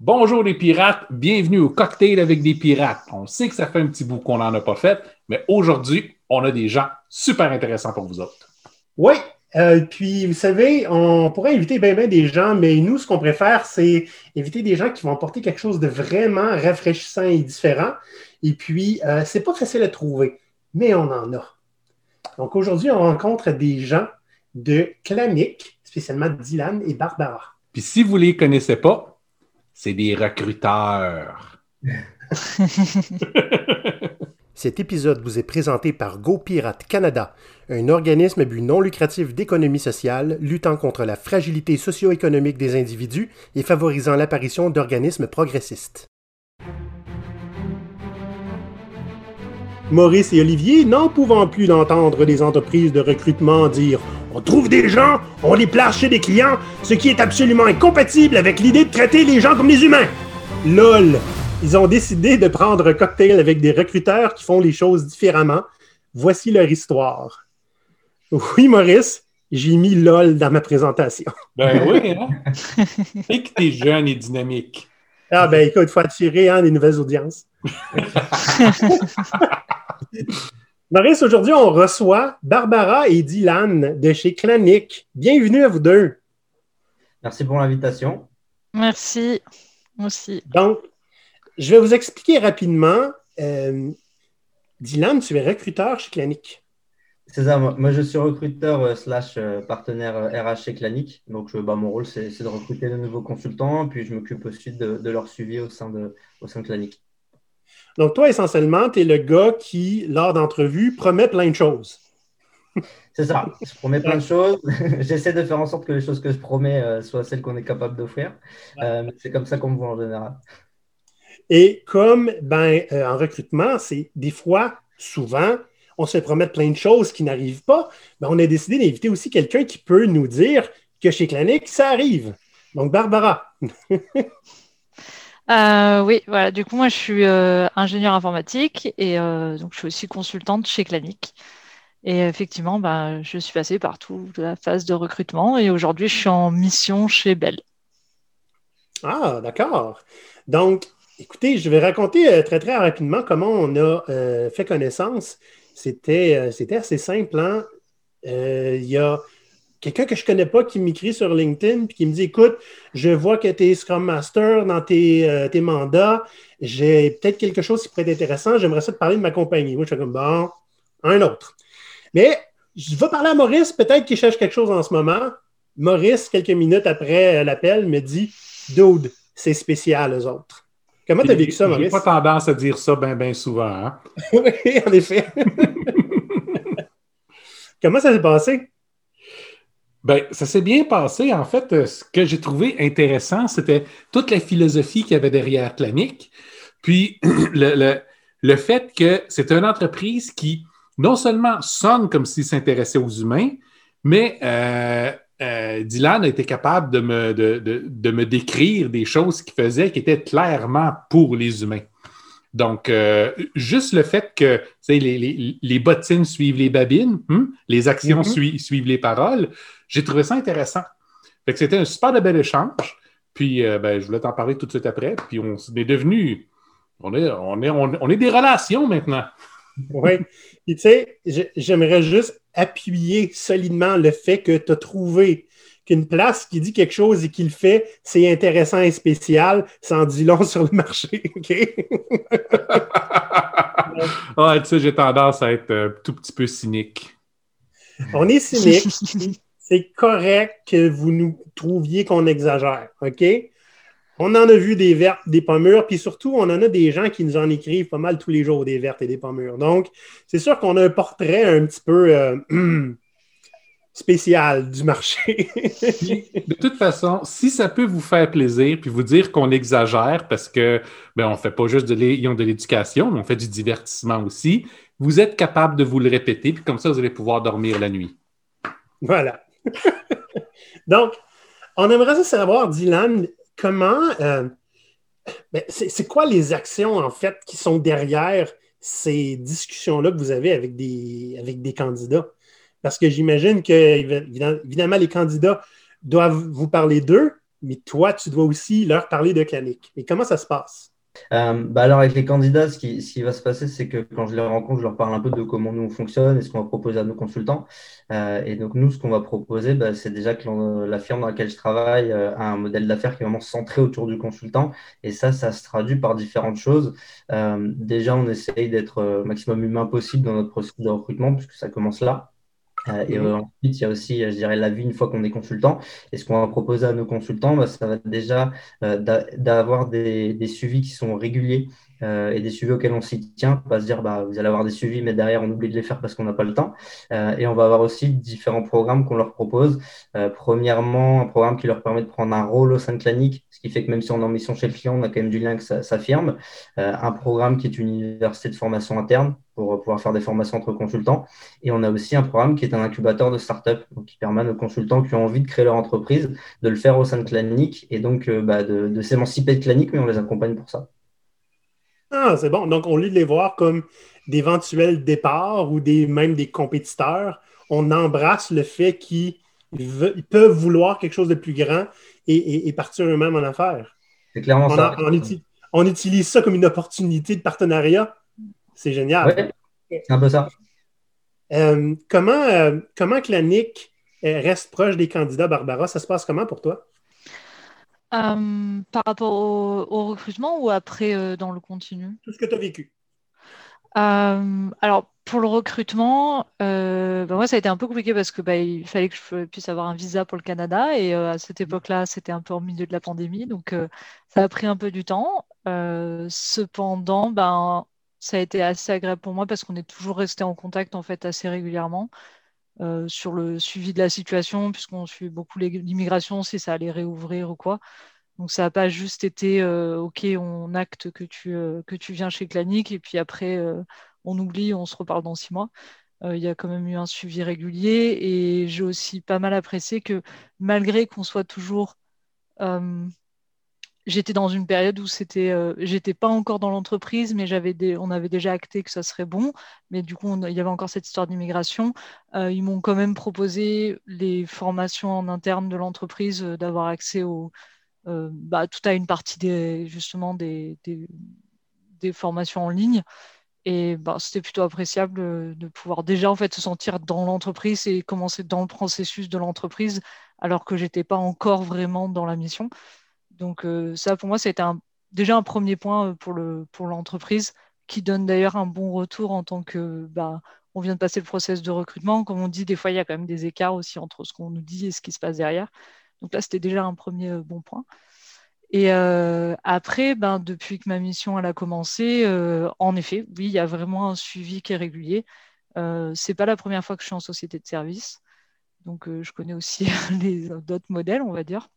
Bonjour les pirates, bienvenue au cocktail avec des pirates. On sait que ça fait un petit bout qu'on n'en a pas fait, mais aujourd'hui, on a des gens super intéressants pour vous autres. Oui, euh, puis vous savez, on pourrait inviter bien bien des gens, mais nous, ce qu'on préfère, c'est inviter des gens qui vont apporter quelque chose de vraiment rafraîchissant et différent. Et puis, euh, c'est pas facile à trouver, mais on en a. Donc aujourd'hui, on rencontre des gens de Clanic, spécialement Dylan et Barbara. Puis si vous ne les connaissez pas, c'est des recruteurs. Cet épisode vous est présenté par GoPirate Canada, un organisme à but non lucratif d'économie sociale luttant contre la fragilité socio-économique des individus et favorisant l'apparition d'organismes progressistes. Maurice et Olivier, n'en pouvant plus d'entendre les entreprises de recrutement dire on trouve des gens, on les place chez des clients, ce qui est absolument incompatible avec l'idée de traiter les gens comme des humains. LOL! Ils ont décidé de prendre un cocktail avec des recruteurs qui font les choses différemment. Voici leur histoire. Oui, Maurice, j'ai mis LOL dans ma présentation. Ben oui, hein? Et que t'es jeune et dynamique. Ah ben écoute, il faut attirer hein, des nouvelles audiences. Maurice, aujourd'hui, on reçoit Barbara et Dylan de chez Clanic. Bienvenue à vous deux. Merci pour l'invitation. Merci. Aussi. Donc, je vais vous expliquer rapidement. Euh, Dylan, tu es recruteur chez Clanic. C'est ça, moi, je suis recruteur euh, slash euh, partenaire RH chez Clanic. Donc bah, mon rôle c'est de recruter de nouveaux consultants, puis je m'occupe aussi de, leur suivi au sein de, au sein de Clanic. Donc, toi, essentiellement, tu es le gars qui, lors d'entrevues, promet plein de choses. C'est ça. Je promets plein de choses. J'essaie de faire en sorte que les choses que je promets euh, soient celles qu'on est capable d'offrir. Euh, c'est comme ça qu'on me voit en général. Et comme ben, euh, en recrutement, c'est des fois, souvent, on se promet plein de choses qui n'arrivent pas. Ben, on a décidé d'inviter aussi quelqu'un qui peut nous dire que chez Clanic, ça arrive. Donc, Barbara. Euh, oui, voilà. Du coup, moi, je suis euh, ingénieur informatique et euh, donc je suis aussi consultante chez Clanic. Et effectivement, bah, je suis passée par toute la phase de recrutement et aujourd'hui, je suis en mission chez Bell. Ah, d'accord. Donc, écoutez, je vais raconter très, très rapidement comment on a fait connaissance. C'était, c'était assez simple. Hein? il y a quelqu'un que je ne connais pas qui m'écrit sur LinkedIn et qui me dit Écoute, je vois que tu es Scrum Master dans euh, tes, mandats, j'ai peut-être quelque chose qui pourrait être intéressant, j'aimerais ça te parler de ma compagnie. Moi, je suis comme Bon, un autre. Mais je vais parler à Maurice, peut-être qu'il cherche quelque chose en ce moment. Maurice, quelques minutes après l'appel, me dit Dude, c'est spécial, eux autres. Comment tu as vécu ça, Maurice? J'ai pas tendance à dire ça bien ben souvent. Hein? oui, en effet. Comment ça s'est passé? Ben, ça s'est bien passé. En fait, euh, ce que j'ai trouvé intéressant, c'était toute la philosophie qu'il y avait derrière Clanic. Puis le, fait que c'est une entreprise qui non seulement sonne comme s'il s'intéressait aux humains, mais euh, euh, Dylan a été capable de me, de, me décrire des choses qu'il faisait qui étaient clairement pour les humains. Donc, juste le fait que les, les, bottines suivent les babines, hmm, les actions mm-hmm. suivent les paroles, j'ai trouvé ça intéressant. Fait que c'était un super de bel échange. Puis, euh, ben, je voulais t'en parler tout de suite après. Puis, on est devenu. On est, on, est, on, est des relations maintenant. Oui. Puis, tu sais, j'aimerais juste appuyer solidement le fait que tu as trouvé qu'une place qui dit quelque chose et qui le fait, c'est intéressant et spécial, sans dit long sur le marché. OK? ah, tu sais, j'ai tendance à être un tout petit peu cynique. On est cynique c'est correct que vous nous trouviez qu'on exagère, OK? On en a vu des vertes, des pommures, puis surtout, on en a des gens qui nous en écrivent pas mal tous les jours, des vertes et des pommures. Donc, c'est sûr qu'on a un portrait un petit peu euh, spécial du marché. de toute façon, si ça peut vous faire plaisir, puis vous dire qu'on exagère, parce que ben, on ne fait pas juste de l'éducation, mais on fait du divertissement aussi, vous êtes capable de vous le répéter, puis comme ça, vous allez pouvoir dormir la nuit. Voilà. Donc, on aimerait savoir, Dylan, comment. Euh, ben, c'est quoi les actions, en fait, qui sont derrière ces discussions-là que vous avez avec des, candidats? Parce que j'imagine que, évidemment, les candidats doivent vous parler d'eux, mais toi, tu dois aussi leur parler de Clanic. Mais comment ça se passe? Euh, bah alors avec les candidats, ce qui, ce qui va se passer, c'est que quand je les rencontre, je leur parle un peu de comment nous on fonctionne et ce qu'on va proposer à nos consultants. Euh, et donc nous, ce qu'on va proposer, bah, c'est déjà que la firme dans laquelle je travaille euh, a un modèle d'affaires qui est vraiment centré autour du consultant. Et ça, ça se traduit par différentes choses. déjà, on essaye d'être maximum humain possible dans notre processus de recrutement, puisque ça commence là. Euh, et euh, ensuite, il y a aussi, je dirais, la vie une fois qu'on est consultant. Et ce qu'on va proposer à nos consultants, bah, ça va déjà euh, d'avoir des, des, suivis qui sont réguliers euh, et des suivis auxquels on s'y tient, pas se dire bah, vous allez avoir des suivis, mais derrière on oublie de les faire parce qu'on n'a pas le temps. Euh, et on va avoir aussi différents programmes qu'on leur propose. Euh, premièrement, un programme qui leur permet de prendre un rôle au sein de Clanic, ce qui fait que même si on est en mission chez le client, on a quand même du lien avec sa, firme. un programme qui est une université de formation interne pour pouvoir faire des formations entre consultants. Et on a aussi un programme qui est un incubateur de start-up, donc qui permet à nos consultants qui ont envie de créer leur entreprise de le faire au sein de Clanic et donc bah, de, de s'émanciper de Clanic, mais on les accompagne pour ça. Ah, c'est bon. Donc, au lieu de les voir comme d'éventuels départs ou des, même des compétiteurs, on embrasse le fait qu'ils peuvent vouloir quelque chose de plus grand et, partir eux-mêmes en affaires. C'est clairement ça. on, utilise ça comme une opportunité de partenariat. C'est génial. c'est un peu ça. Euh, comment, euh, comment Clanic euh, reste proche des candidats, Barbara? Ça se passe comment pour toi? Euh, par rapport au, recrutement ou après euh, dans le continu Tout ce que tu as vécu. Euh, alors, pour le recrutement, bah, moi, ça a été un peu compliqué parce que bah, il fallait que je puisse avoir un visa pour le Canada et à cette époque-là, c'était un peu au milieu de la pandémie, donc ça a pris un peu du temps. cependant, ben, ça a été assez agréable pour moi parce qu'on est toujours resté en contact en fait assez régulièrement. Euh, sur le suivi de la situation, puisqu'on suit beaucoup l'immigration, si ça allait réouvrir ou quoi. Donc ça n'a pas juste été euh, OK, on acte que tu, euh, viens chez Clanic et puis après on oublie, on se reparle dans six mois. Il y a quand même eu un suivi régulier et j'ai aussi pas mal apprécié que malgré qu'on soit toujours j'étais dans une période où c'était, euh, j'étais pas encore dans l'entreprise, mais on avait déjà acté que ça serait bon. Mais du coup, il y avait encore cette histoire d'immigration. Euh, ils m'ont quand même proposé les formations en interne de l'entreprise, euh, d'avoir accès au, bah, à une partie des, justement des, des, formations en ligne. Et bah, c'était plutôt appréciable de pouvoir déjà en fait se sentir dans l'entreprise et commencer dans le processus de l'entreprise alors que j'étais pas encore vraiment dans la mission. Donc euh, ça, pour moi, c'était déjà un premier point euh, pour, le, pour l'entreprise qui donne d'ailleurs un bon retour en tant que bah, on vient de passer le process de recrutement. Comme on dit, des fois, il y a quand même des écarts aussi entre ce qu'on nous dit et ce qui se passe derrière. Donc là, c'était déjà un premier euh, bon point. Et après, ben, depuis que ma mission a commencé, en effet, oui, il y a vraiment un suivi qui est régulier. Euh, c'est pas la première fois que je suis en société de service, donc je connais aussi d'autres modèles, on va dire.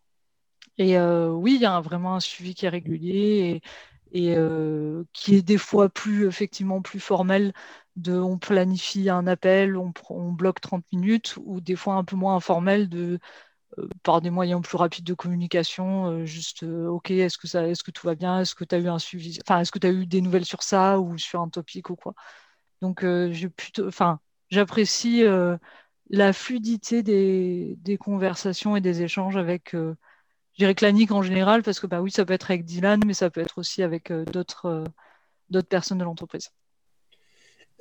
Et euh, oui, il y a vraiment un suivi qui est régulier et, euh, qui est des fois plus effectivement plus formel. De, on planifie un appel, on, bloque 30 minutes, ou des fois un peu moins informel de euh, par des moyens plus rapides de communication, juste OK, est-ce que ça, est-ce que tout va bien, est-ce que tu as eu un suivi, enfin est-ce que tu as eu des nouvelles sur ça ou sur un topic ou quoi? Donc j'apprécie la fluidité des, conversations et des échanges avec je dirais clanique en général, parce que bah oui, ça peut être avec Dylan, mais ça peut être aussi avec euh, d'autres euh, d'autres personnes de l'entreprise.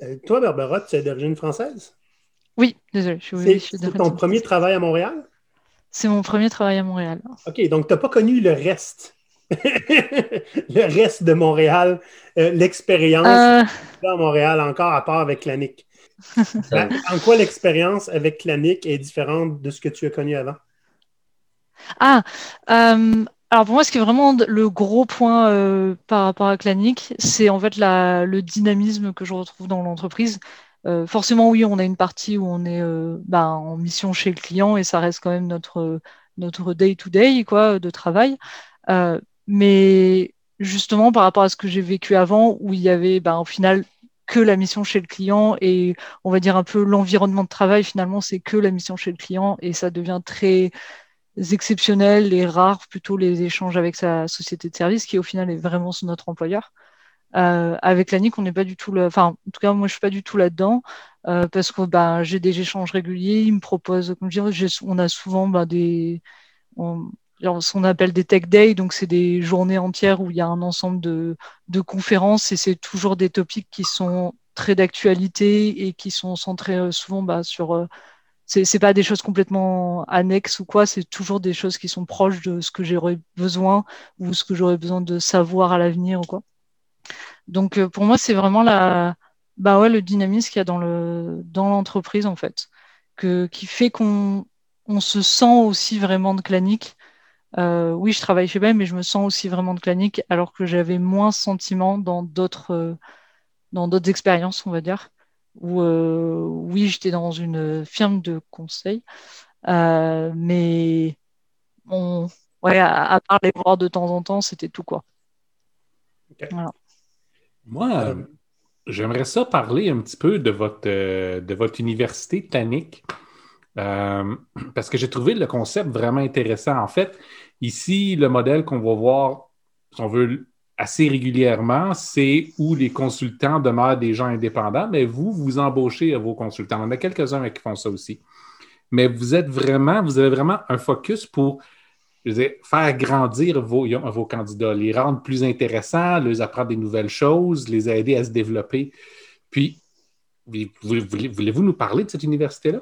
Euh, toi, Barbara, tu es d'origine française? Oui, désolé. C'est ton premier travail à Montréal? C'est mon premier travail à Montréal. OK, donc tu n'as pas connu le reste. le reste de Montréal, l'expérience à Montréal encore à part avec Clanic. en quoi l'expérience avec Clanic est différente de ce que tu as connu avant? Ah, euh, alors pour moi, ce qui est vraiment le gros point euh, par rapport à Clanic, c'est en fait le dynamisme que je retrouve dans l'entreprise. Euh, forcément, oui, on a une partie où on est bah, en mission chez le client et ça reste quand même notre notre day to day quoi de travail. mais justement, par rapport à ce que j'ai vécu avant, où il y avait bah, au final que la mission chez le client et on va dire un peu l'environnement de travail finalement c'est que la mission chez le client et ça devient très exceptionnels et rares plutôt les échanges avec sa société de service qui au final est vraiment notre employeur. Euh, avec l'ANIC, on n'est pas du tout le, enfin, en tout cas, moi, je suis pas du tout là-dedans euh, parce que bah, j'ai des échanges réguliers. Ils me proposent, comme je dis, on a souvent bah, des, ce qu'on appelle des tech days, donc c'est des journées entières où il y a un ensemble de, de conférences et c'est toujours des topics qui sont très d'actualité et qui sont centrés euh, souvent bah, sur. C'est pas des choses complètement annexes ou quoi, c'est toujours des choses qui sont proches de ce que j'aurais besoin ou ce que j'aurais besoin de savoir à l'avenir ou quoi. Donc euh, pour moi, c'est vraiment bah le dynamisme qu'il y a dans le dans l'entreprise en fait, qui fait qu'on on se sent aussi vraiment de clanique. Euh, oui, je travaille chez BEM, mais je me sens aussi vraiment de clanique, alors que j'avais moins sentiment dans d'autres euh, dans d'autres expériences, on va dire. Où euh, oui, j'étais dans une firme de conseil, mais on, ouais, à, part les voir de temps en temps, c'était tout quoi. Moi, j'aimerais ça parler un petit peu de votre de votre université Tannic. Euh, parce que j'ai trouvé le concept vraiment intéressant. En fait, ici, le modèle qu'on va voir, si on veut, assez régulièrement, c'est où les consultants demeurent des gens indépendants, mais vous, vous embauchez vos consultants. On a quelques-uns qui font ça aussi. Mais vous êtes vraiment, vous avez vraiment un focus pour faire grandir vos, vos candidats, les rendre plus intéressants, leur apprendre des nouvelles choses, les aider à se développer. Puis, voulez-vous nous parler de cette université-là?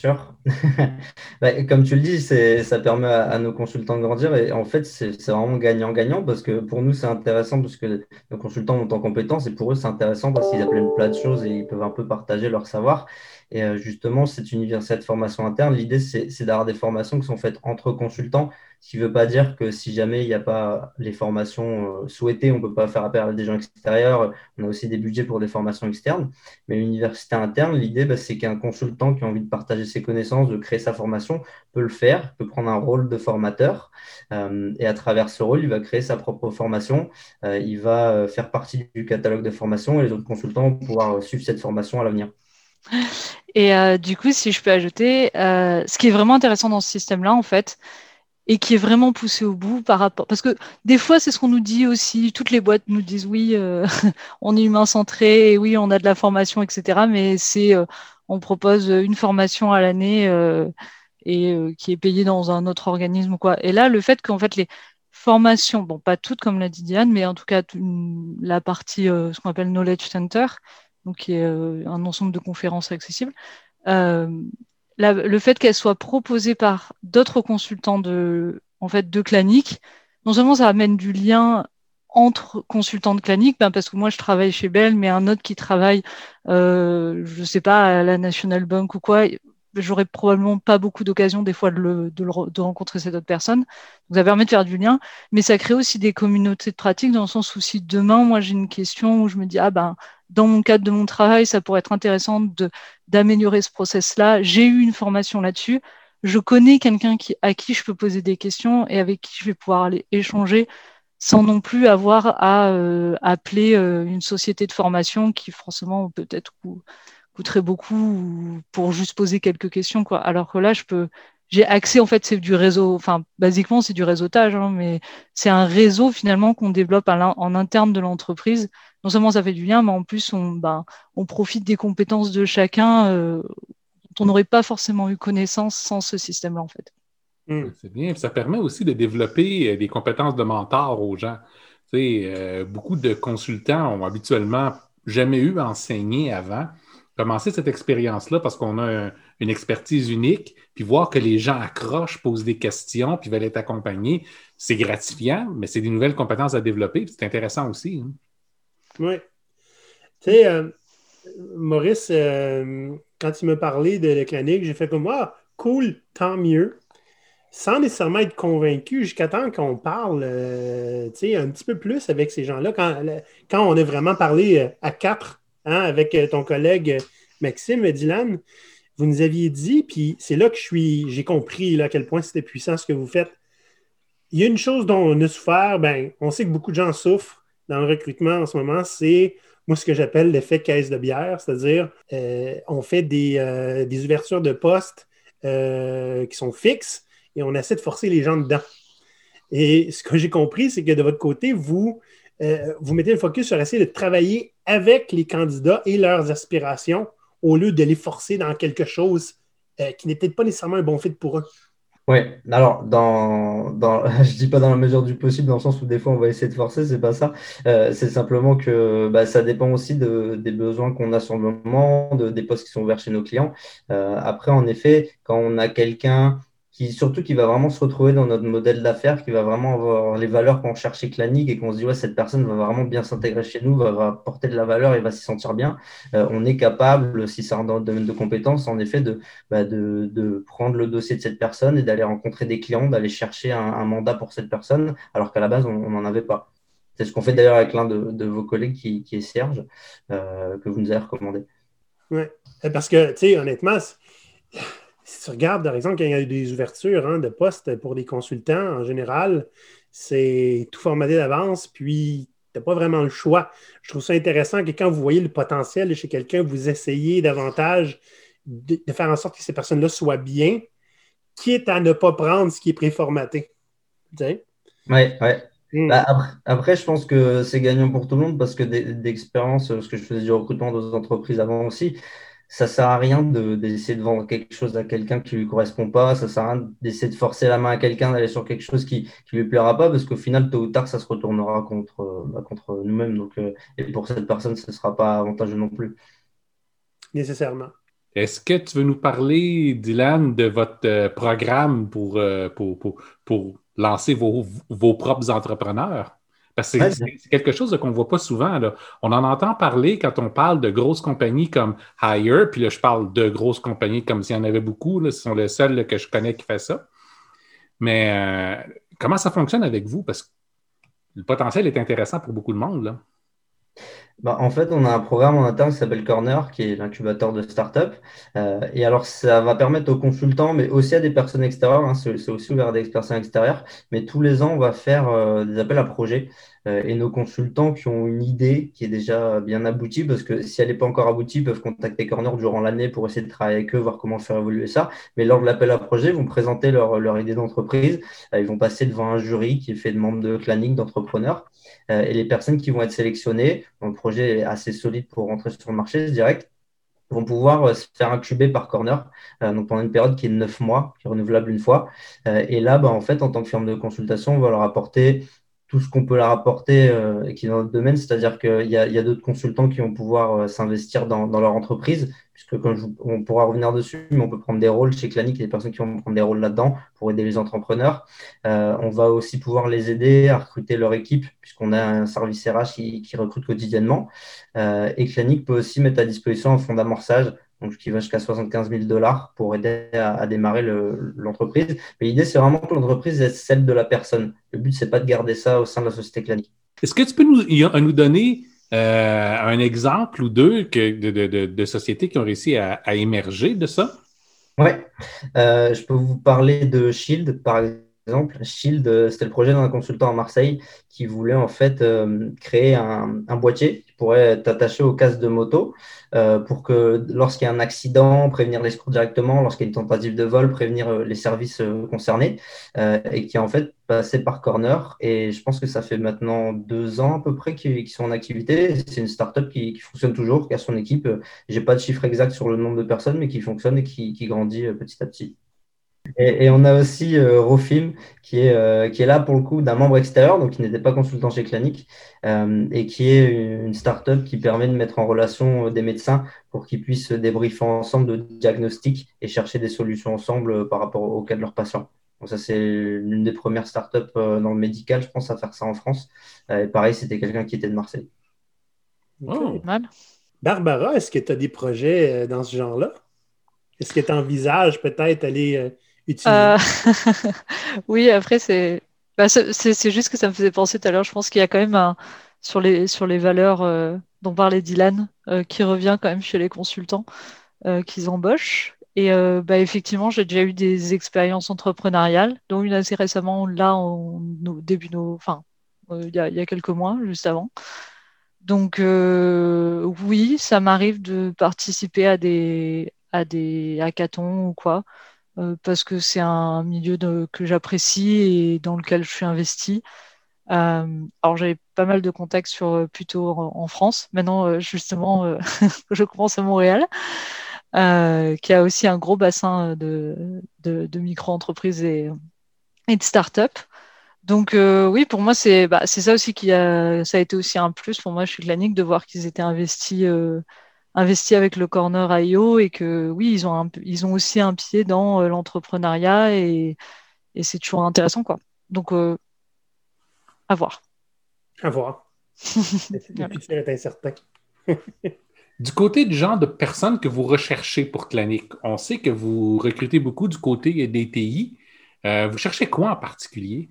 Sûr. Bah, comme tu le dis, ça permet à, nos consultants de grandir et en fait, c'est vraiment gagnant-gagnant parce que pour nous, c'est intéressant parce que nos consultants montent en compétences et pour eux, c'est intéressant parce qu'ils apprennent plein de choses et ils peuvent un peu partager leur savoir. Et euh, justement, cette université de formation interne, l'idée, c'est d'avoir des formations qui sont faites entre consultants, ce qui ne veut pas dire que si jamais il n'y a pas les formations euh, souhaitées, on ne peut pas faire appel à des gens extérieurs. On a aussi des budgets pour des formations externes. Mais l'université interne, l'idée, bah, c'est qu'un consultant qui a envie de partager ses connaissances, de créer sa formation, peut le faire, peut prendre un rôle de formateur. Euh, et à travers ce rôle, il va créer sa propre formation. il va faire partie du catalogue de formation et les autres consultants vont pouvoir suivre cette formation à l'avenir. Et euh, du coup, si je peux ajouter, euh, ce qui est vraiment intéressant dans ce système-là, en fait, et qui est vraiment poussé au bout par rapport. Parce que des fois, c'est ce qu'on nous dit aussi. Toutes les boîtes nous disent oui, euh, on est humain centré, et oui, on a de la formation, etc. Mais c'est, on propose une formation à l'année et qui est payée dans un autre organisme, quoi. Et là, le fait qu'en fait les formations, bon, pas toutes comme l'a dit Diane, mais en tout cas la partie, ce qu'on appelle knowledge center, donc qui est euh, un ensemble de conférences accessibles. Euh, le fait qu'elle soit proposée par d'autres consultants de, en fait, de Clanic, non seulement ça amène du lien entre consultants de Clanic, ben parce que moi je travaille chez Bell, mais un autre qui travaille, euh, je sais pas, à la National Bank ou quoi, j'aurais probablement pas beaucoup d'occasion des fois de, le, de, rencontrer cette autre personne. Donc ça permet de faire du lien, mais ça crée aussi des communautés de pratique dans le sens où si demain moi j'ai une question où je me dis ah ben dans mon cadre de mon travail ça pourrait être intéressant d'améliorer ce process-là, j'ai eu une formation là-dessus, je connais quelqu'un à qui je peux poser des questions et avec qui je vais pouvoir aller échanger sans non plus avoir à euh, appeler euh, une société de formation qui forcément peut-être coûterait beaucoup pour juste poser quelques questions, quoi. Alors que là, je peux, j'ai accès, en fait, c'est du réseau, enfin, basiquement, c'est du réseautage, hein, mais c'est un réseau finalement qu'on développe en interne de l'entreprise. Non seulement ça fait du lien, mais en plus, on, ben, on profite des compétences de chacun euh, dont on n'aurait pas forcément eu connaissance sans ce système-là, en fait. Hmm. C'est bien. Ça permet aussi de développer euh, des compétences de mentor aux gens. Tu sais, euh, beaucoup de consultants ont habituellement jamais eu enseigné avant commencer cette expérience-là parce qu'on a une expertise unique, puis voir que les gens accrochent, posent des questions, puis veulent être accompagnés, c'est gratifiant, mais c'est des nouvelles compétences à développer, c'est intéressant aussi. Hein. Oui. Tu sais, euh, Maurice, euh, quand il m'a parlé de la clinique, j'ai fait comme Ah, cool, tant mieux. Sans nécessairement être convaincu, jusqu'à temps qu'on parle euh, un petit peu plus avec ces gens-là, quand, quand on a vraiment parlé à quatre Hein, avec euh, ton collègue euh, Maxime Dylan, vous nous aviez dit, puis c'est là que je suis, j'ai compris là, à quel point c'était puissant ce que vous faites. Il y a une chose dont on a souffert, ben, on sait que beaucoup de gens souffrent dans le recrutement en ce moment, c'est moi ce que j'appelle l'effet caisse de bière, c'est-à-dire euh, on fait des, des, ouvertures de postes qui sont fixes et on essaie de forcer les gens dedans. Et ce que j'ai compris, c'est que de votre côté, vous, euh, vous mettez le focus sur essayer de travailler avec les candidats et leurs aspirations au lieu de les forcer dans quelque chose euh, qui n'est peut-être pas nécessairement un bon fit pour eux. Oui, alors dans, dans, je dis pas dans la mesure du possible, dans le sens où des fois on va essayer de forcer, c'est pas ça. Euh, c'est simplement que bah, ça dépend aussi de, des besoins qu'on a sur le moment, de, des postes qui sont ouverts chez nos clients. Après, en effet, quand on a quelqu'un surtout qui va vraiment se retrouver dans notre modèle d'affaires, qui va vraiment avoir les valeurs qu'on cherche chez et qu'on se dit, ouais, cette personne va vraiment bien s'intégrer chez nous, va, va, porter de la valeur et va s'y sentir bien. Euh, on est capable, si c'est dans le domaine de compétences, en effet, de, bah, de, prendre le dossier de cette personne et d'aller rencontrer des clients, d'aller chercher un, mandat pour cette personne, alors qu'à la base, on n'en avait pas. C'est ce qu'on fait d'ailleurs avec l'un de, vos collègues qui, est Serge, euh, que vous nous avez recommandé. Oui, parce que, tu sais, honnêtement, si tu regardes, par exemple, quand il y a eu des ouvertures hein, de postes pour des consultants, en général, c'est tout formaté d'avance, puis tu n'as pas vraiment le choix. Je trouve ça intéressant que quand vous voyez le potentiel chez quelqu'un, vous essayez davantage de, faire en sorte que ces personnes-là soient bien, quitte à ne pas prendre ce qui est préformaté. Oui, oui. Hmm. Bah, après, je pense que c'est gagnant pour tout le monde parce que d'expérience, parce que je faisais du recrutement dans des entreprises avant aussi, ça sert à rien d'essayer de, vendre quelque chose à quelqu'un qui lui correspond pas. Ça sert à rien d'essayer de forcer la main à quelqu'un d'aller sur quelque chose qui ne lui plaira pas parce qu'au final, tôt ou tard, ça se retournera contre, bah, contre nous-mêmes. Donc, euh, et pour cette personne, ce ne sera pas avantageux non plus. Nécessairement. Est-ce que tu veux nous parler, Dylan, de votre euh, programme pour, euh, pour, pour, pour, lancer vos, vos propres entrepreneurs? C'est quelque chose qu'on ne voit pas souvent. On en entend parler quand on parle de grosses compagnies comme Hire, puis là, je parle de grosses compagnies comme s'il y en avait beaucoup. ce sont les seuls que je connais qui fait ça. Mais euh, comment ça fonctionne avec vous? Parce que le potentiel est intéressant pour beaucoup de monde. Là. Bah, en fait, on a un programme en interne qui s'appelle Corner, qui est l'incubateur de start-up. Euh, et alors, ça va permettre aux consultants, mais aussi à des personnes extérieures, hein, c'est aussi ouvert à des personnes extérieures, mais tous les ans, on va faire euh, des appels à projets. Euh, et nos consultants qui ont une idée qui est déjà bien aboutie, parce que si elle n'est pas encore aboutie, peuvent contacter Corner durant l'année pour essayer de travailler avec eux, voir comment faire évoluer ça. Mais lors de l'appel à projet, ils vont présenter leur, leur idée d'entreprise. ils vont passer devant un jury qui est fait de membres de Clanic, d'entrepreneurs. et les personnes qui vont être sélectionnées, le projet est assez solide pour rentrer sur le marché direct, vont pouvoir euh, se faire incuber par corner, euh, donc pendant une période qui est de 9 mois, qui est renouvelable une fois. Euh, et là, bah, en fait, en tant que firme de consultation, on va leur apporter tout ce qu'on peut leur apporter et qui est dans notre domaine, c'est-à-dire qu'il y a, a d'autres consultants qui vont pouvoir s'investir dans, leur entreprise, puisque quand on pourra revenir dessus, mais on peut prendre des rôles chez Clanic, il y des personnes qui vont prendre des rôles là-dedans pour aider les entrepreneurs. Euh, on va aussi pouvoir les aider à recruter leur équipe, puisqu'on a un service RH qui, recrute quotidiennement. Euh, et Clanic peut aussi mettre à disposition un fonds d'amorçage donc qui va jusqu'à 75 000 dollars pour aider à, démarrer l'entreprise. Mais l'idée, c'est vraiment que l'entreprise est celle de la personne. Le but, c'est pas de garder ça au sein de la société Clanic. Est-ce que tu peux nous, nous donner euh, un exemple ou deux que, de, sociétés qui ont réussi à, émerger de ça? Oui, euh, je peux vous parler de Shield, par exemple. Shield, euh, c'était le projet d'un consultant à Marseille qui voulait en fait créer un, boîtier qui pourrait être attaché au casque de moto euh, pour que lorsqu'il y a un accident, prévenir les secours directement, lorsqu'il y a une tentative de vol, prévenir euh, les services euh, concernés, et qui en fait passé par Corner. Et je pense que ça fait maintenant deux ans à peu près qu'ils sont en activité. C'est une startup qui, fonctionne toujours, qui a son équipe. J'ai pas de chiffre exact sur le nombre de personnes, mais qui fonctionne et qui grandit petit à petit. Et, on a aussi euh, Rofim, qui est, euh, qui est là pour le coup d'un membre extérieur, donc qui n'était pas consultant chez Clanic, euh, et qui est une start-up qui permet de mettre en relation des médecins pour qu'ils puissent débriefer ensemble de diagnostics et chercher des solutions ensemble par rapport au cas de leurs patients. Donc ça, c'est l'une des premières start-up dans le médical, je pense, à faire ça en France. et pareil, c'était quelqu'un qui était de Marseille. Oh. Barbara, est-ce que tu as des projets dans ce genre-là? Est-ce que tu envisages peut-être aller euh, oui, après, bah, c'est c'est juste que ça me faisait penser tout à l'heure. Je pense qu'il y a quand même un, sur, les, sur les valeurs euh, dont parlait Dylan, euh, qui revient quand même chez les consultants qu'ils embauchent. Et bah, effectivement, j'ai déjà eu des expériences entrepreneuriales, dont une assez récemment, là, au début, nos, enfin, il y, a, il y a quelques mois, juste avant. Donc oui, ça m'arrive de participer à des, à des hackathons ou quoi. Euh, parce que c'est un milieu que j'apprécie et dans lequel je suis investie. Euh, alors j'avais pas mal de contacts sur euh, plutôt en, France. Maintenant, justement, je commence à Montréal. qui a aussi un gros bassin de, micro-entreprises et, de start-up. Donc oui, pour moi, c'est bah, ça aussi qui a, ça a été aussi un plus pour moi suis Clanic de voir qu'ils étaient investis investi avec le Corner IO et que oui, ils ont, ils ont aussi un pied dans euh, l'entrepreneuriat et, c'est toujours intéressant. quoi. Donc, euh, à voir. À voir. Est incertain. du côté du genre de personnes que vous recherchez pour Clanic, on sait que vous recrutez beaucoup du côté des TI. Euh, vous cherchez quoi en particulier?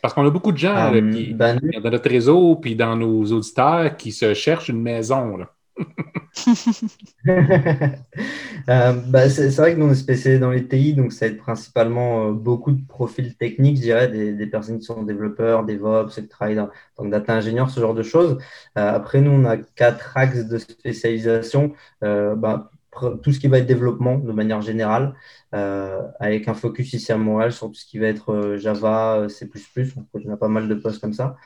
Parce qu'on a beaucoup de gens qui, ben, dans notre réseau puis dans nos auditeurs qui se cherchent une maison. Là. Euh, bah, c'est vrai que nous, on est spécialisé dans les TI, donc ça va être principalement euh, beaucoup de profils techniques, je dirais, des, personnes qui sont développeurs, DevOps, qui travaillent dans, donc data ingénieur, ce genre de choses. Euh, après, nous, on a quatre axes de spécialisation. Bah, tout ce qui va être développement de manière générale, avec un focus ici à Montréal sur tout ce qui va être Java, C++, on a pas mal de postes comme ça.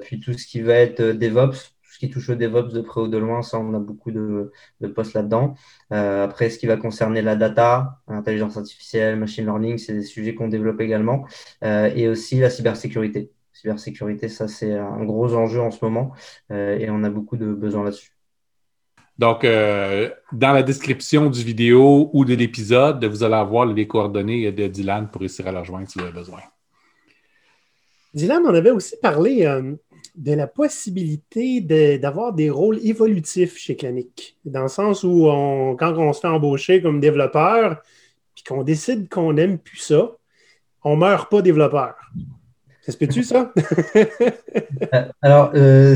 puis tout ce qui va être DevOps, qui touche au DevOps de près ou de loin, ça, on a beaucoup de, postes là-dedans. Euh, après, ce qui va concerner la data, l'intelligence artificielle, machine learning, c'est des sujets qu'on développe également. Euh, et aussi la cybersécurité. Cybersécurité, ça, c'est un gros enjeu en ce moment euh, et on a beaucoup de besoins là-dessus. Donc, dans la description du vidéo ou de l'épisode, vous allez avoir les coordonnées de Dylan pour réussir à la rejoindre si vous avez besoin. Dylan, on avait aussi parlé de la possibilité d'avoir des rôles évolutifs chez Clanic. Dans le sens où, quand on se fait embaucher comme développeur, puis qu'on décide qu'on n'aime plus ça, on ne meurt pas développeur. Ça se peut-tu, ça? Euh, alors, euh,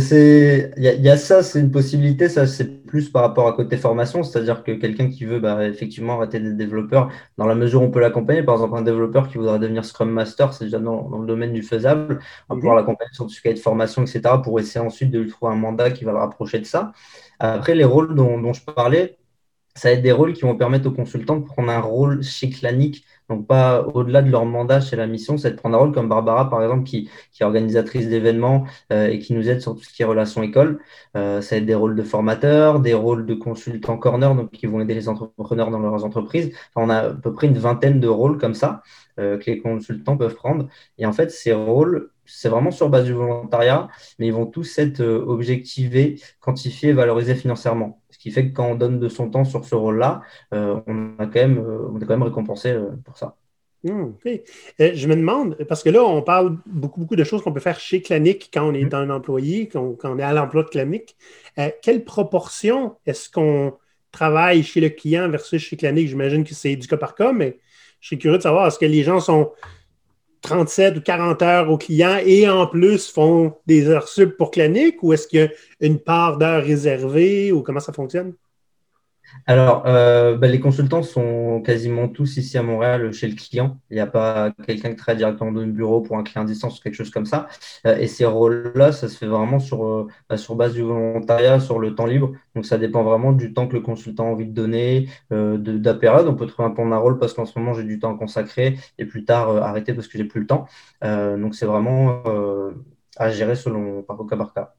il y, a ça, c'est une possibilité. Ça, c'est plus par rapport à côté formation, c'est-à-dire que quelqu'un qui veut bah, effectivement arrêter d'être développeur, dans la mesure où on peut l'accompagner, par exemple, un développeur qui voudrait devenir Scrum Master, c'est déjà dans, le domaine du faisable. On va pouvoir mhm. l'accompagner sur tout ce qui est de formation, etc., pour essayer ensuite de lui trouver un mandat qui va le rapprocher de ça. Après, les rôles dont, dont je parlais, ça va être des rôles qui vont permettre aux consultants de prendre un rôle chez Clanic donc pas au-delà de leur mandat chez la mission, c'est de prendre un rôle comme Barbara, par exemple, qui, est organisatrice d'événements euh, et qui nous aide sur tout ce qui est relations école. Euh, ça va être des rôles de formateurs, des rôles de consultants corner, donc qui vont aider les entrepreneurs dans leurs entreprises. on a à peu près une vingtaine de rôles comme ça euh, que les consultants peuvent prendre. Et en fait, ces rôles, c'est vraiment sur base du volontariat, mais ils vont tous être objectivés, quantifiés, valorisés financièrement qui fait que quand on donne de son temps sur ce rôle-là, euh, on, a quand même, euh, on est quand même récompensé euh, pour ça. Hmm, je me demande, parce que là, on parle beaucoup, beaucoup de choses qu'on peut faire chez Clanic quand on est hmm. un employé, quand, on est à l'emploi de Clanic. quelle proportion est-ce qu'on travaille chez le client versus chez Clanic? J'imagine que c'est du cas par cas, mais je suis curieux de savoir, est-ce que les gens sont 37 ou 40 heures au client et en plus font des heures sub pour Clanic ou est-ce qu'il y a une part d'heures réservées ou comment ça fonctionne? Alors, euh, bah, les consultants sont quasiment tous ici à Montréal chez le client. Il n'y a pas quelqu'un qui travaille directement dans le bureau pour un client à distance ou quelque chose comme ça. Euh, et ces rôles-là, ça se fait vraiment sur, euh, bah, sur base du volontariat, sur le temps libre. Donc, ça dépend vraiment du temps que le consultant a envie de donner, de, la période. On peut trouver un temps un rôle parce qu'en ce moment, j'ai du temps à consacrer et plus tard arrêter parce que j'ai plus le temps. donc, c'est vraiment à gérer selon par cas par cas.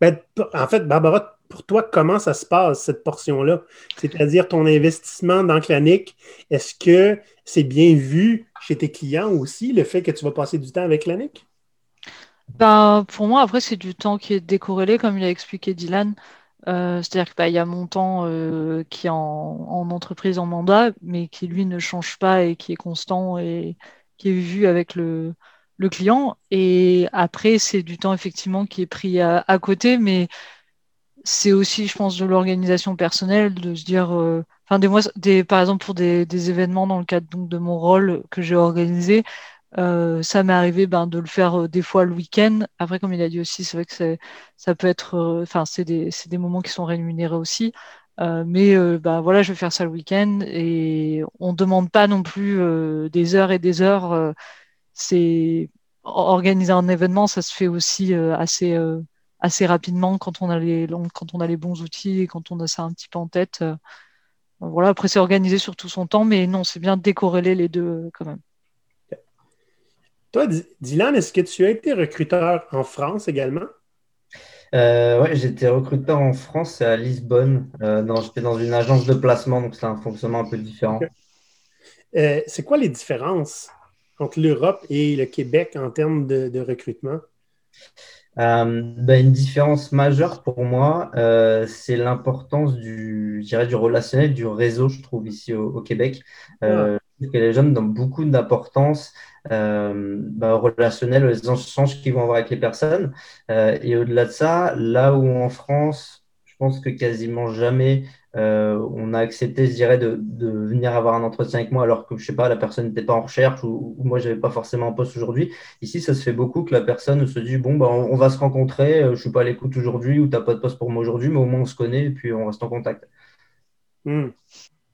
Ben, en fait, Barbara, pour toi, comment ça se passe, cette portion-là? C'est-à-dire ton investissement dans Clanic, est-ce que c'est bien vu chez tes clients aussi, le fait que tu vas passer du temps avec Clanic? Ben, pour moi, après, c'est du temps qui est décorrélé, comme il a expliqué Dylan. Euh, c'est-à-dire qu'il ben, y a mon temps euh, qui est en, entreprise, en mandat, mais qui, lui, ne change pas et qui est constant et qui est vu avec le, client. Et après, c'est du temps, effectivement, qui est pris à côté, mais c'est aussi, je pense, de l'organisation personnelle, de se dire, euh, enfin, des mois, des, par exemple, pour des, des, événements dans le cadre donc, de mon rôle que j'ai organisé, euh, ça m'est arrivé ben, de le faire euh, des fois le week-end. Après, comme il a dit aussi, c'est vrai que ça peut être, enfin, c'est des, des, moments qui sont rémunérés aussi. mais ben, voilà, je vais faire ça le week-end et on ne demande pas non plus des heures et des heures. C'est organiser un événement, ça se fait aussi assez assez rapidement quand on a les, quand on a les bons outils et quand on a ça un petit peu en tête. Euh, voilà, après, c'est organisé sur tout son temps, mais non, c'est bien de décorréler les deux euh, quand même. Toi, Dylan, est-ce que tu as été recruteur en France également? euh, ouais, j'étais recruteur en France à Lisbonne. Euh, j'étais dans une agence de placement, donc c'est un fonctionnement un peu différent. Euh, c'est quoi les différences? Entre l'Europe et le Québec en termes de, recrutement? Ben, une différence majeure pour moi, c'est l'importance du, du relationnel, du réseau, je trouve, ici au, Québec. Ah. que les jeunes donnent beaucoup d'importance euh, bah, relationnel, les échanges qu'ils vont avoir avec les personnes. Euh, et au-delà de ça, là où en France, je pense que quasiment jamais euh, on a accepté, je dirais, de, venir avoir un entretien avec moi alors que, je sais pas, la personne n'était pas en recherche ou, moi, je n'avais pas forcément un poste aujourd'hui. Ici, ça se fait beaucoup que la personne se dit, bon, bah, on, va se rencontrer, je suis pas à l'écoute aujourd'hui ou tu n'as pas de poste pour moi aujourd'hui, mais au moins on se connaît et puis on reste en contact. Hmm.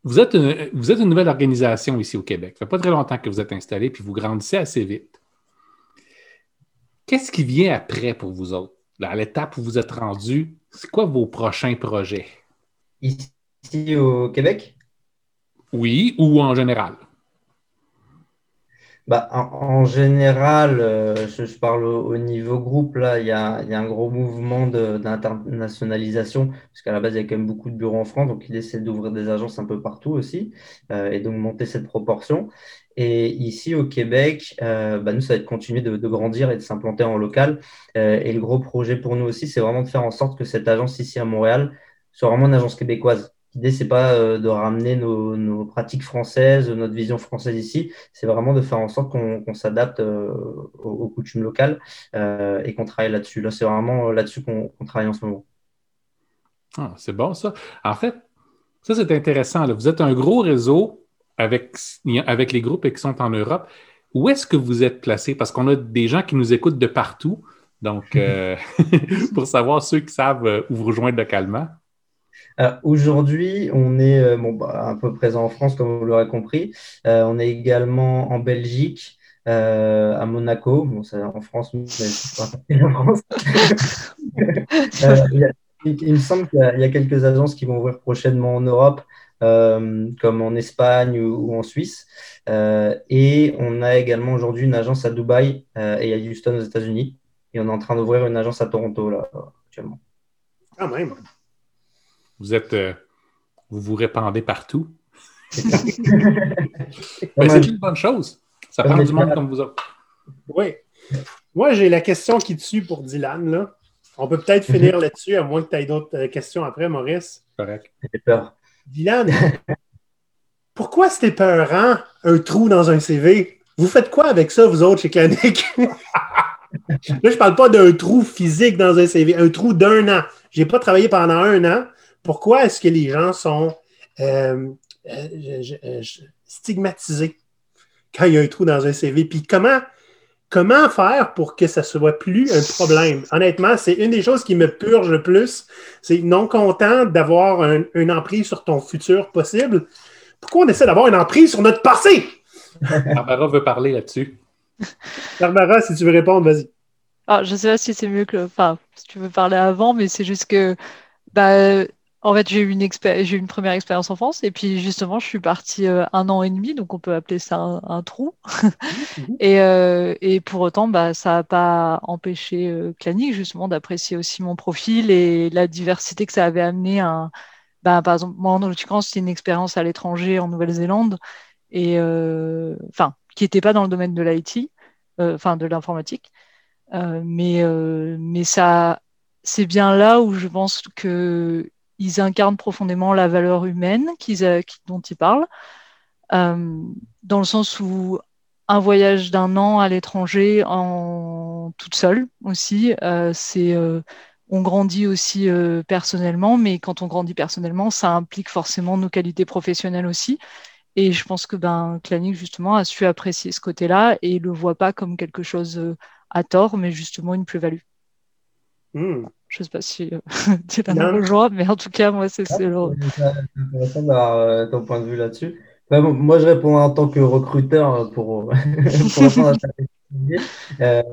Vous êtes, une, vous êtes une nouvelle organisation ici au Québec. Ça fait pas très longtemps que vous êtes installé, puis vous grandissez assez vite. Qu'est-ce qui vient après pour vous autres? À l'étape où vous êtes rendu, c'est quoi vos prochains projets? Ici au Québec? Oui, ou en général? Bah, en, général, euh, je, parle au, niveau groupe, là, il y a, un gros mouvement d'internationalisation, parce qu'à la base, il y a quand même beaucoup de bureaux en France, donc il essaie d'ouvrir des agences un peu partout aussi, euh, et donc monter cette proportion. Et ici, au Québec, euh, bah, nous, ça va être continuer de, de grandir et de s'implanter en local. et le gros projet pour nous aussi, c'est vraiment de faire en sorte que cette agence ici à Montréal soit vraiment une agence québécoise. L'idée, c'est pas euh, de ramener nos, pratiques françaises, notre vision française ici, c'est vraiment de faire en sorte qu'on s'adapte euh, aux, coutumes locales euh, et qu'on travaille là-dessus. Là, c'est vraiment là-dessus qu'on travaille en ce moment. Ah, c'est bon, ça. En fait, ça, c'est intéressant. Vous êtes un gros réseau avec, avec les groupes qui sont en Europe. Où est-ce que vous êtes placé? Parce qu'on a des gens qui nous écoutent de partout. Donc, pour savoir ceux qui savent où vous rejoindre localement. Aujourd'hui, on est euh, bon, bah, un peu présent en France, comme vous l'aurez compris. Euh, on est également en Belgique, euh, à Monaco. Bon, c'est en France, mais c'est en France. il, me semble qu'il y, a quelques agences qui vont ouvrir prochainement en Europe, comme en Espagne ou, en Suisse. et on a également aujourd'hui une agence à Dubaï et à Houston aux États-Unis. Et on est en train d'ouvrir une agence à Toronto là, actuellement. Quand même. Vous êtes, euh, vous vous répandez partout. Ben, c'est une bonne chose. Ça prend du monde comme vous autres. Oui. Moi, j'ai la question qui tue pour Dylan. Là. On peut peut-être finir là-dessus, à moins que tu aies d'autres euh, questions après, Maurice. Correct. J'ai peur. Dylan, pourquoi c'était peurant, un trou dans un CV? Vous faites quoi avec ça, vous autres, chez Clanic? là, je parle pas d'un trou physique dans un CV, un trou d'un an. Je n'ai pas travaillé pendant un an. Pourquoi est-ce que les gens sont euh, euh, stigmatisés quand il y a un trou dans un CV? Puis comment, comment faire pour que ça ne soit plus un problème? Honnêtement, c'est une des choses qui me purge le plus. C'est non content d'avoir une emprise sur ton futur possible. Pourquoi on essaie d'avoir une emprise sur notre passé? Barbara veut parler là-dessus. Barbara, si tu veux répondre, vas-y. Ah, je ne sais pas si c'est mieux que. Enfin, si tu veux parler avant, mais c'est juste que. Bah, en fait, j'ai eu une, j'ai une première expérience en France et puis justement, je suis partie euh, un an et demi, donc on peut appeler ça un, trou. Mhm. et, euh, et, pour autant, bah, ça n'a pas empêché euh, justement d'apprécier aussi mon profil et la diversité que ça avait amené. À, bah, par exemple, moi en l'occurrence, c'était une expérience à l'étranger en Nouvelle-Zélande et euh, enfin qui n'était pas dans le domaine de l'IT, enfin de l'informatique, mais mais ça c'est bien là où je pense que ils incarnent profondément la valeur humaine dont ils parlent, euh, dans le sens où un voyage d'un an à l'étranger en toute seule aussi, euh, c'est euh, on grandit aussi personnellement, mais quand on grandit personnellement, ça implique forcément nos qualités professionnelles aussi. Et je pense que ben, Clanic, justement, a su apprécier ce côté-là et le voit pas comme quelque chose à tort, mais justement une plus-value. Hmm. Je ne sais pas si euh, tu es un rejoint, mais en tout cas, moi, c'est ah, C'est intéressant d'avoir euh, ton point de vue là-dessus. moi, je réponds en tant que recruteur euh, pour, pour répondre à ta question.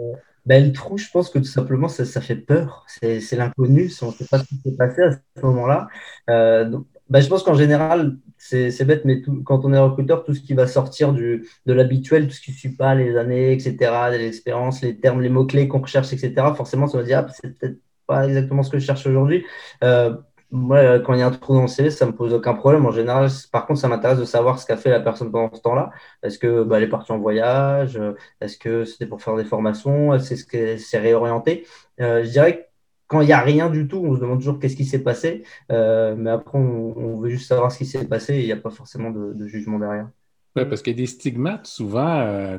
Ben, le trou, je pense que tout simplement, ça, ça fait peur. C'est l'inconnu. On ne sait pas ce qui s'est passé à ce moment-là. Euh, ben, je pense qu'en général, c'est bête, mais tout, quand on est recruteur, tout ce qui va sortir du, de l'habituel, tout ce qui ne suit pas les années, etc., les expériences, les termes, les mots-clés qu'on recherche, etc., forcément, ça va dire, ah, c'est peut-être pas exactement ce que je cherche aujourd'hui. Euh, moi, quand il y a un trou dans le CV, ça me pose aucun problème. En général, par contre, ça m'intéresse de savoir ce qu'a fait la personne pendant ce temps-là. Est-ce que bah, est partie en voyage? Est-ce que c'était pour faire des formations? Est-ce qu'elle s'est réorientée? Je dirais que quand il n'y a rien du tout, on se demande toujours qu'est-ce qui s'est passé. mais après, on, veut juste savoir ce qui s'est passé et il n'y a pas forcément de, jugement derrière. Oui, parce qu'il y a des stigmates souvent.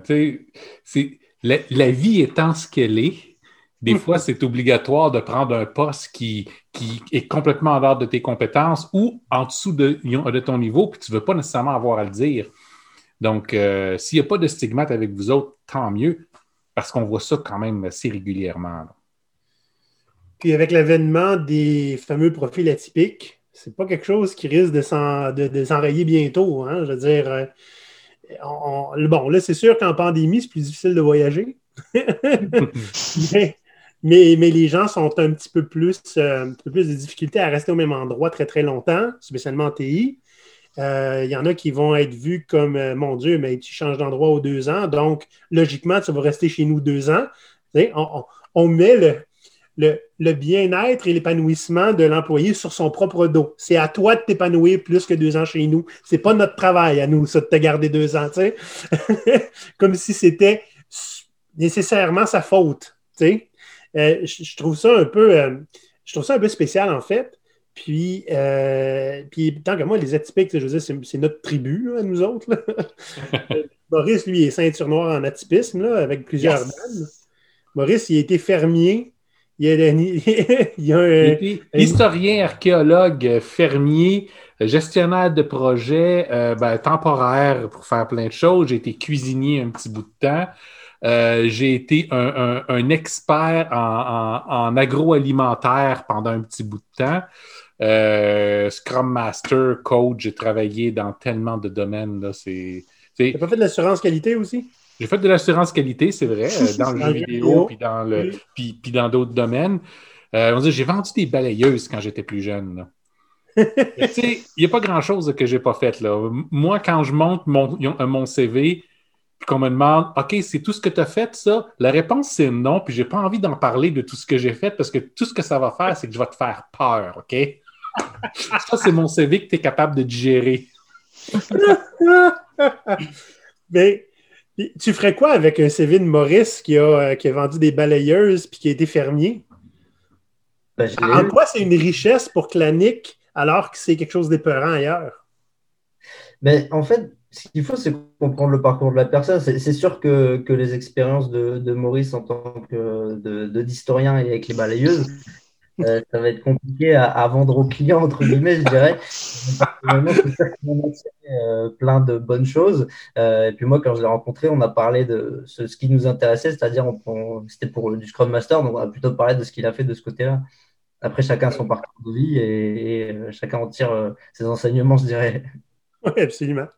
c'est la, vie étant ce qu'elle est, des fois, c'est obligatoire de prendre un poste qui, qui est complètement en dehors de tes compétences ou en dessous de, de ton niveau, puis tu ne veux pas nécessairement avoir à le dire. Donc, euh, s'il n'y a pas de stigmate avec vous autres, tant mieux, parce qu'on voit ça quand même assez régulièrement. Puis avec l'avènement des fameux profils atypiques, c'est pas quelque chose qui risque de, s'enrayer bientôt. Hein? Je veux dire, euh, bon, là, c'est sûr qu'en pandémie, c'est plus difficile de voyager. mais, mais, les gens sont un petit peu plus, euh, un peu plus de difficultés à rester au même endroit très, très longtemps, spécialement en TI. Euh, il y en a qui vont être vus comme euh, Mon Dieu, mais tu changes d'endroit aux deux ans, donc logiquement, tu vas rester chez nous deux ans. On, met le, bien-être et l'épanouissement de l'employé sur son propre dos. C'est à toi de t'épanouir plus que deux ans chez nous. C'est pas notre travail à nous, ça, de te garder deux ans. Comme si c'était nécessairement sa faute. Euh, je, trouve ça un peu, euh, je trouve ça un peu spécial, en fait. Puis, euh, puis tant que moi, les atypiques, je veux dire, c'est notre tribu, nous autres. Maurice, lui, est ceinture noire en atypisme, là, avec plusieurs yes. Maurice, il a été fermier il y a, un, historien, archéologue, fermier, gestionnaire de projet euh, ben, temporaire pour faire plein de choses. J'ai été cuisinier un petit bout de temps. Euh, j'ai été un, expert en, agroalimentaire pendant un petit bout de temps. Euh, Scrum Master, coach, j'ai travaillé dans tellement de domaines. C'est, T'as pas fait de l'assurance qualité aussi? J'ai fait de l'assurance qualité, c'est vrai, euh, dans le jeu vidéo, puis dans le puis, puis dans d'autres domaines. Euh, j'ai vendu des balayeuses quand j'étais plus jeune. il n'y a pas grand-chose que je n'ai pas fait. Là. Moi, quand je monte mon, mon CV, qu'on me demande OK, c'est tout ce que tu as fait, ça? La réponse, c'est non, puis j'ai pas envie d'en parler de tout ce que j'ai fait parce que tout ce que ça va faire, c'est que je vais te faire peur, OK? ça, c'est mon CV que tu es capable de digérer. Mais tu ferais quoi avec un CV de Maurice qui a, euh, qui a vendu des balayeuses puis qui a été fermier? Ben, en quoi c'est une richesse pour Clanic alors que c'est quelque chose d'épeurant ailleurs? Mais ben, en fait, ce qu'il faut, c'est comprendre le parcours de la personne. C'est sûr que, les expériences de, Maurice en tant que d'historien et avec les balayeuses, euh, ça va être compliqué à, vendre aux clients, entre guillemets, je dirais. Euh, plein de bonnes choses. Euh, et puis moi, quand je l'ai rencontré, on a parlé de ce, qui nous intéressait, c'est-à-dire c'était pour du Scrum Master, donc on a plutôt parlé de ce qu'il a fait de ce côté-là. Après, chacun son parcours de vie et, chacun en tire ses enseignements, je dirais. Oui, absolument.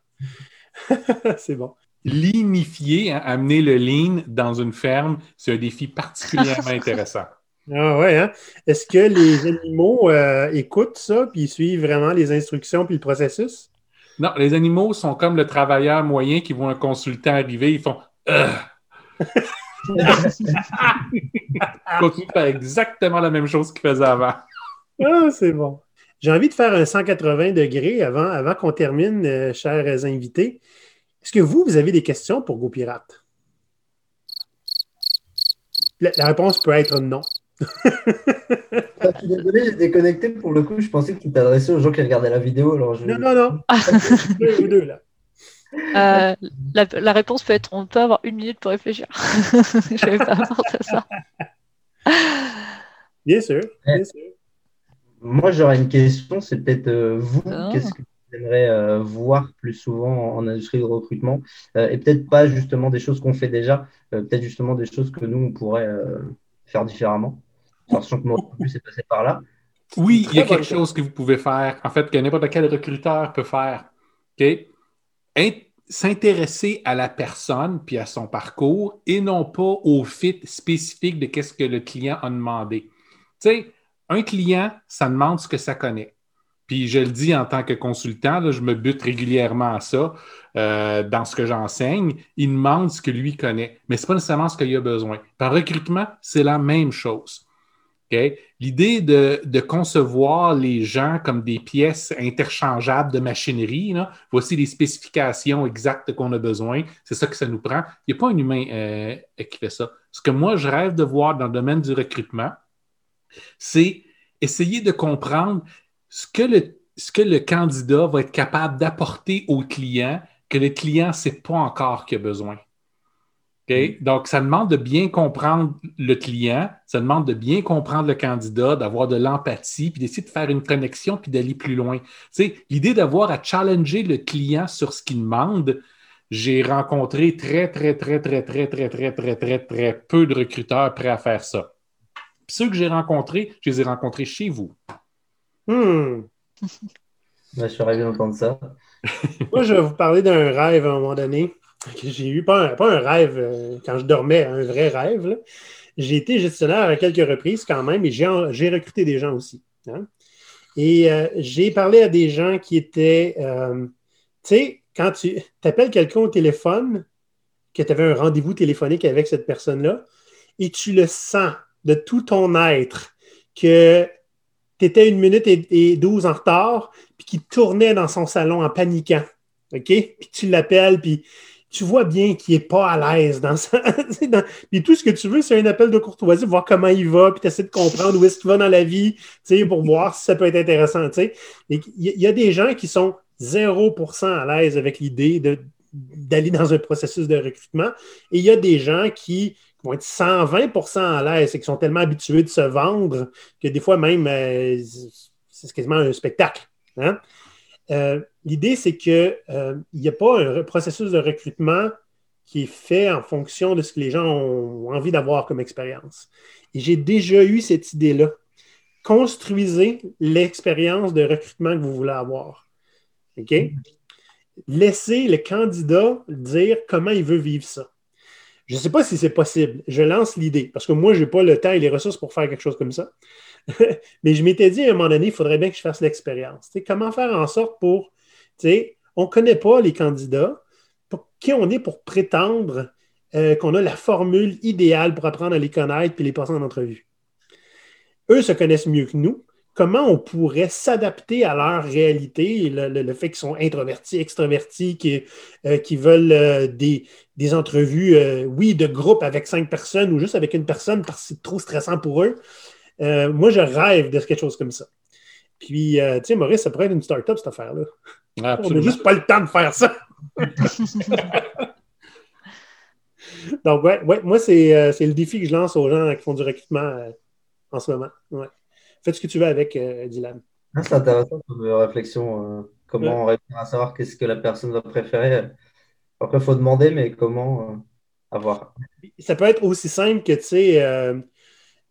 C'est bon. Linifier, hein, amener le lean dans une ferme, c'est un défi particulièrement intéressant. Ah ouais, hein? Est-ce que les animaux euh, écoutent ça, puis suivent vraiment les instructions puis le processus? Non, les animaux sont comme le travailleur moyen qui voit un consultant arriver, ils font. Ils continuent de faire exactement la même chose qu'ils faisaient avant. Ah, c'est bon. J'ai envie de faire un 180 degrés avant, avant qu'on termine, euh, chers invités. Est-ce que vous, vous avez des questions pour GoPirate? la réponse peut être non. Ah, je suis désolé, j'ai déconnecté pour le coup. Je pensais que tu t'adressais aux gens qui regardaient la vidéo. Alors je... Non, non, non. deux, là. Euh, la, réponse peut être on peut avoir une minute pour réfléchir. je vais pas apporter ça. Bien sûr, bien sûr. Moi, j'aurais une question. C'est peut-être euh, vous, ah. qu'est-ce que vous aimeriez euh, voir plus souvent en industrie de recrutement? Et peut-être pas justement des choses qu'on fait déjà, peut-être justement des choses que nous, on pourrait faire différemment passé par là. Oui, il y a quelque chose que vous pouvez faire, en fait, que n'importe quel recruteur peut faire. S'intéresser à la personne puis à son parcours et non pas au fit spécifique de qu'est-ce que le client a demandé. Tu sais, un client, ça demande ce que ça connaît. Puis je le dis en tant que consultant, je me bute régulièrement à ça euh, dans ce que j'enseigne. Il demande ce que lui connaît, mais ce n'est pas nécessairement ce qu'il a besoin. Par recrutement, c'est la même chose. L'idée de, concevoir les gens comme des pièces interchangeables de machinerie, voici les spécifications exactes qu'on a besoin, c'est ça que ça nous prend. Il n'y a pas un humain euh, qui fait ça. Ce que moi, je rêve de voir dans le domaine du recrutement, c'est essayer de comprendre ce que le, ce que le candidat va être capable d'apporter au client que le client ne sait pas encore qu'il a besoin. Mm. Donc, ça demande de bien comprendre le client, ça demande de bien comprendre le candidat, d'avoir de l'empathie, puis d'essayer de faire une connexion, puis d'aller plus loin. L'idée d'avoir à challenger le client sur ce qu'il demande, j'ai rencontré très, très, très, très, très, très, très, très, très, très peu de recruteurs prêts à faire ça. Puis ceux que j'ai rencontrés, je les ai rencontrés chez vous. Hmm. je suis ravi d'entendre ça. Moi, je vais vous parler d'un rêve à un moment donné j'ai eu pas un, rêve euh, quand je dormais, un vrai rêve. J'ai été gestionnaire à quelques reprises quand même et j'ai recruté des gens aussi. Hein. Et euh, j'ai parlé à des gens qui étaient, euh, tu sais, quand tu appelles quelqu'un au téléphone, que tu avais un rendez-vous téléphonique avec cette personne-là, et tu le sens de tout ton être que tu étais une minute et, douze en retard, puis qu'il tournait dans son salon en paniquant. OK? Puis tu l'appelles, puis tu vois bien qu'il n'est pas à l'aise dans ça. Puis tout ce que tu veux, c'est un appel de courtoisie, voir comment il va, puis tu essaies de comprendre où est-ce qu'il va dans la vie, pour voir si ça peut être intéressant. Il y, a des gens qui sont 0% à l'aise avec l'idée d'aller dans un processus de recrutement, et il y a des gens qui vont être 120% à l'aise et qui sont tellement habitués de se vendre que des fois même, euh, c'est quasiment un spectacle. Hein? Euh, l'idée, c'est qu'il euh, n'y a pas un processus de recrutement qui est fait en fonction de ce que les gens ont envie d'avoir comme expérience. Et j'ai déjà eu cette idée-là. Construisez l'expérience de recrutement que vous voulez avoir. OK? Laissez le candidat dire comment il veut vivre ça. Je ne sais pas si c'est possible. Je lance l'idée parce que moi, je n'ai pas le temps et les ressources pour faire quelque chose comme ça. Mais je m'étais dit à un moment donné, il faudrait bien que je fasse l'expérience. Comment faire en sorte pour. On ne connaît pas les candidats. Qui on est pour prétendre euh, qu'on a la formule idéale pour apprendre à les connaître et les passer en entrevue? Eux se connaissent mieux que nous. Comment on pourrait s'adapter à leur réalité, le, fait qu'ils sont introvertis, extravertis, qui, euh, qui veulent euh, des, des, entrevues, oui, de groupe avec cinq personnes ou juste avec une personne parce que c'est trop stressant pour eux. Euh, moi, je rêve de quelque chose comme ça. Puis, euh, tu sais, Maurice, ça pourrait être une start-up, cette affaire-là. On n'a juste pas le temps de faire ça. Donc, ouais, ouais moi, euh, c'est le défi que je lance aux gens qui font du recrutement en ce moment. Ouais. Faites ce que tu veux avec, Dylan. Ah, c'est intéressant comme réflexion. comment réussir à savoir qu'est-ce que la personne va préférer. Après, il faut demander, mais comment avoir. Ça peut être aussi simple que, tu sais,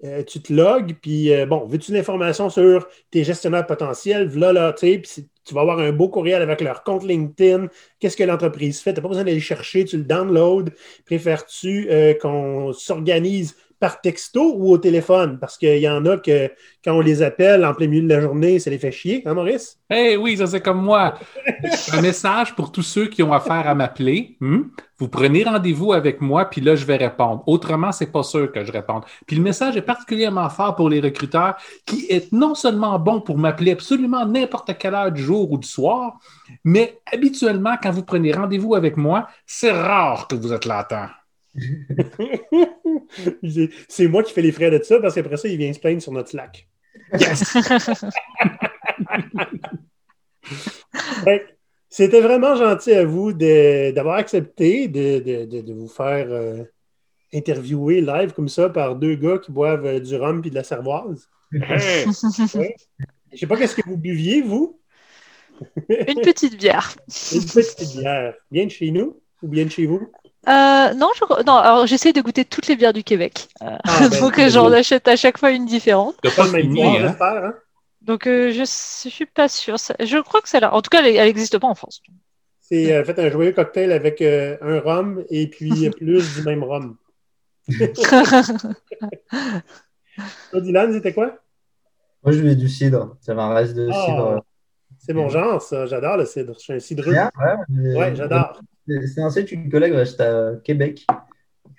euh, tu te logs, puis euh, bon, veux-tu l'information sur tes gestionnaires potentiels? Voilà, là, tu sais, tu vas avoir un beau courriel avec leur compte LinkedIn. Qu'est-ce que l'entreprise fait? Tu n'as pas besoin d'aller chercher, tu le downloads. Préfères-tu euh, qu'on s'organise par texto ou au téléphone? Parce qu'il y en a que quand on les appelle en plein milieu de la journée, ça les fait chier, hein, Maurice? Eh oui, ça c'est comme moi. Un message pour tous ceux qui ont affaire à m'appeler. Hmm? Vous prenez rendez-vous avec moi, puis là, je vais répondre. Autrement, c'est pas sûr que je réponde. Puis le message est particulièrement fort pour les recruteurs qui est non seulement bon pour m'appeler absolument n'importe quelle heure du jour ou du soir, mais habituellement, quand vous prenez rendez-vous avec moi, c'est rare que vous êtes là à temps. c'est moi qui fais les frais de ça parce qu'après ça, il vient se plaindre sur notre Slack. Yes! C'était vraiment gentil à vous d'avoir accepté de, vous faire euh, interviewer live comme ça par deux gars qui boivent euh, du rhum et de la cervoise. Je ne sais pas qu'est-ce que vous buviez, vous. Une petite bière. Une petite bière. Bien de chez nous ou bien de chez vous? Euh, non, non, alors j'essaie de goûter toutes les bières du Québec. Euh, ah, ben, donc j'en achète à chaque fois une différente. pas le même j'espère. Hein? Donc euh, je, ne suis pas sûre. Je crois que c'est là. En tout cas, elle n'existe pas en France. C'est euh, fait un joyeux cocktail avec un rhum et puis plus du même rhum. Dylan, c'était quoi? Moi, je voulais du cidre. Ça un reste de ah, cidre. C'est mon genre, ça. J'adore le cidre. Je suis un cidreux. ouais, ouais j'adore. C'est un site une collègue, reste à Québec.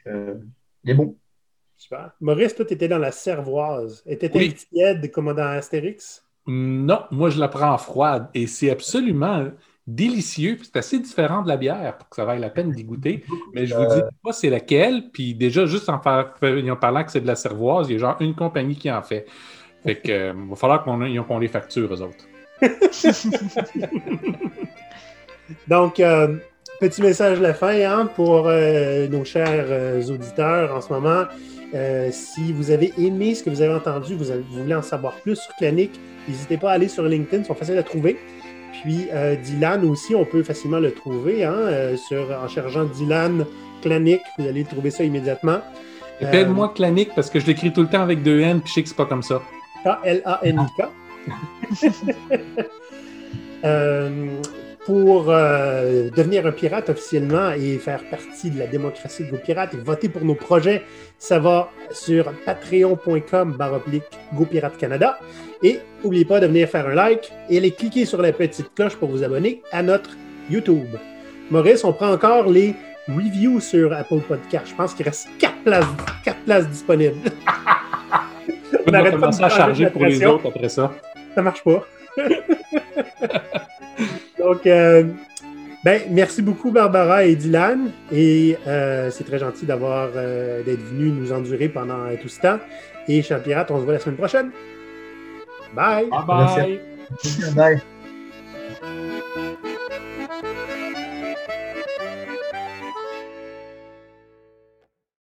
Euh, il est bon. Super. Maurice, toi, tu étais dans la cervoise. Étais-tu Oui. tiède comme dans Astérix? Non, moi je la prends froide et c'est absolument délicieux. C'est assez différent de la bière pour que ça vaille la peine d'y goûter. Mais je vous dis pas c'est laquelle. Puis déjà, juste en, faire, en parlant que c'est de la cervoise, il y a genre une compagnie qui en fait. Fait que euh, va falloir qu'on qu'on les facture, eux autres. Donc, euh, petit message de la fin hein, pour euh, nos chers euh, auditeurs en ce moment. Euh, si vous avez aimé ce que vous avez entendu, vous, avez- vous voulez en savoir plus sur Clanic, n'hésitez pas à aller sur LinkedIn, ils sont faciles à trouver. Puis Dylan aussi, on peut facilement le trouver hein, sur, en cherchant Dylan Clanic, vous allez trouver ça immédiatement. Appelle-moi Clanic parce que je l'écris tout le temps avec deux N, puis je sais que c'est pas comme ça. K-L-A-N-I-K. Pour euh, devenir un pirate officiellement et faire partie de la démocratie de GoPirates et voter pour nos projets, ça va sur patreon.com baroblique GoPirate Canada. Et n'oubliez pas de venir faire un like et aller cliquer sur la petite cloche pour vous abonner à notre YouTube. Maurice, on prend encore les reviews sur Apple Podcast. Je pense qu'il reste 4 places, quatre places disponibles. On va pas de commencer à charger pour les autres après ça. ça marche pas. Donc, euh, ben, merci beaucoup Barbara et Dylan. Et euh, c'est très gentil d'avoir euh, d'être venu nous endurer pendant tout ce temps. Et chers pirates, on se voit la semaine prochaine. Bye! Bye bye! Bye.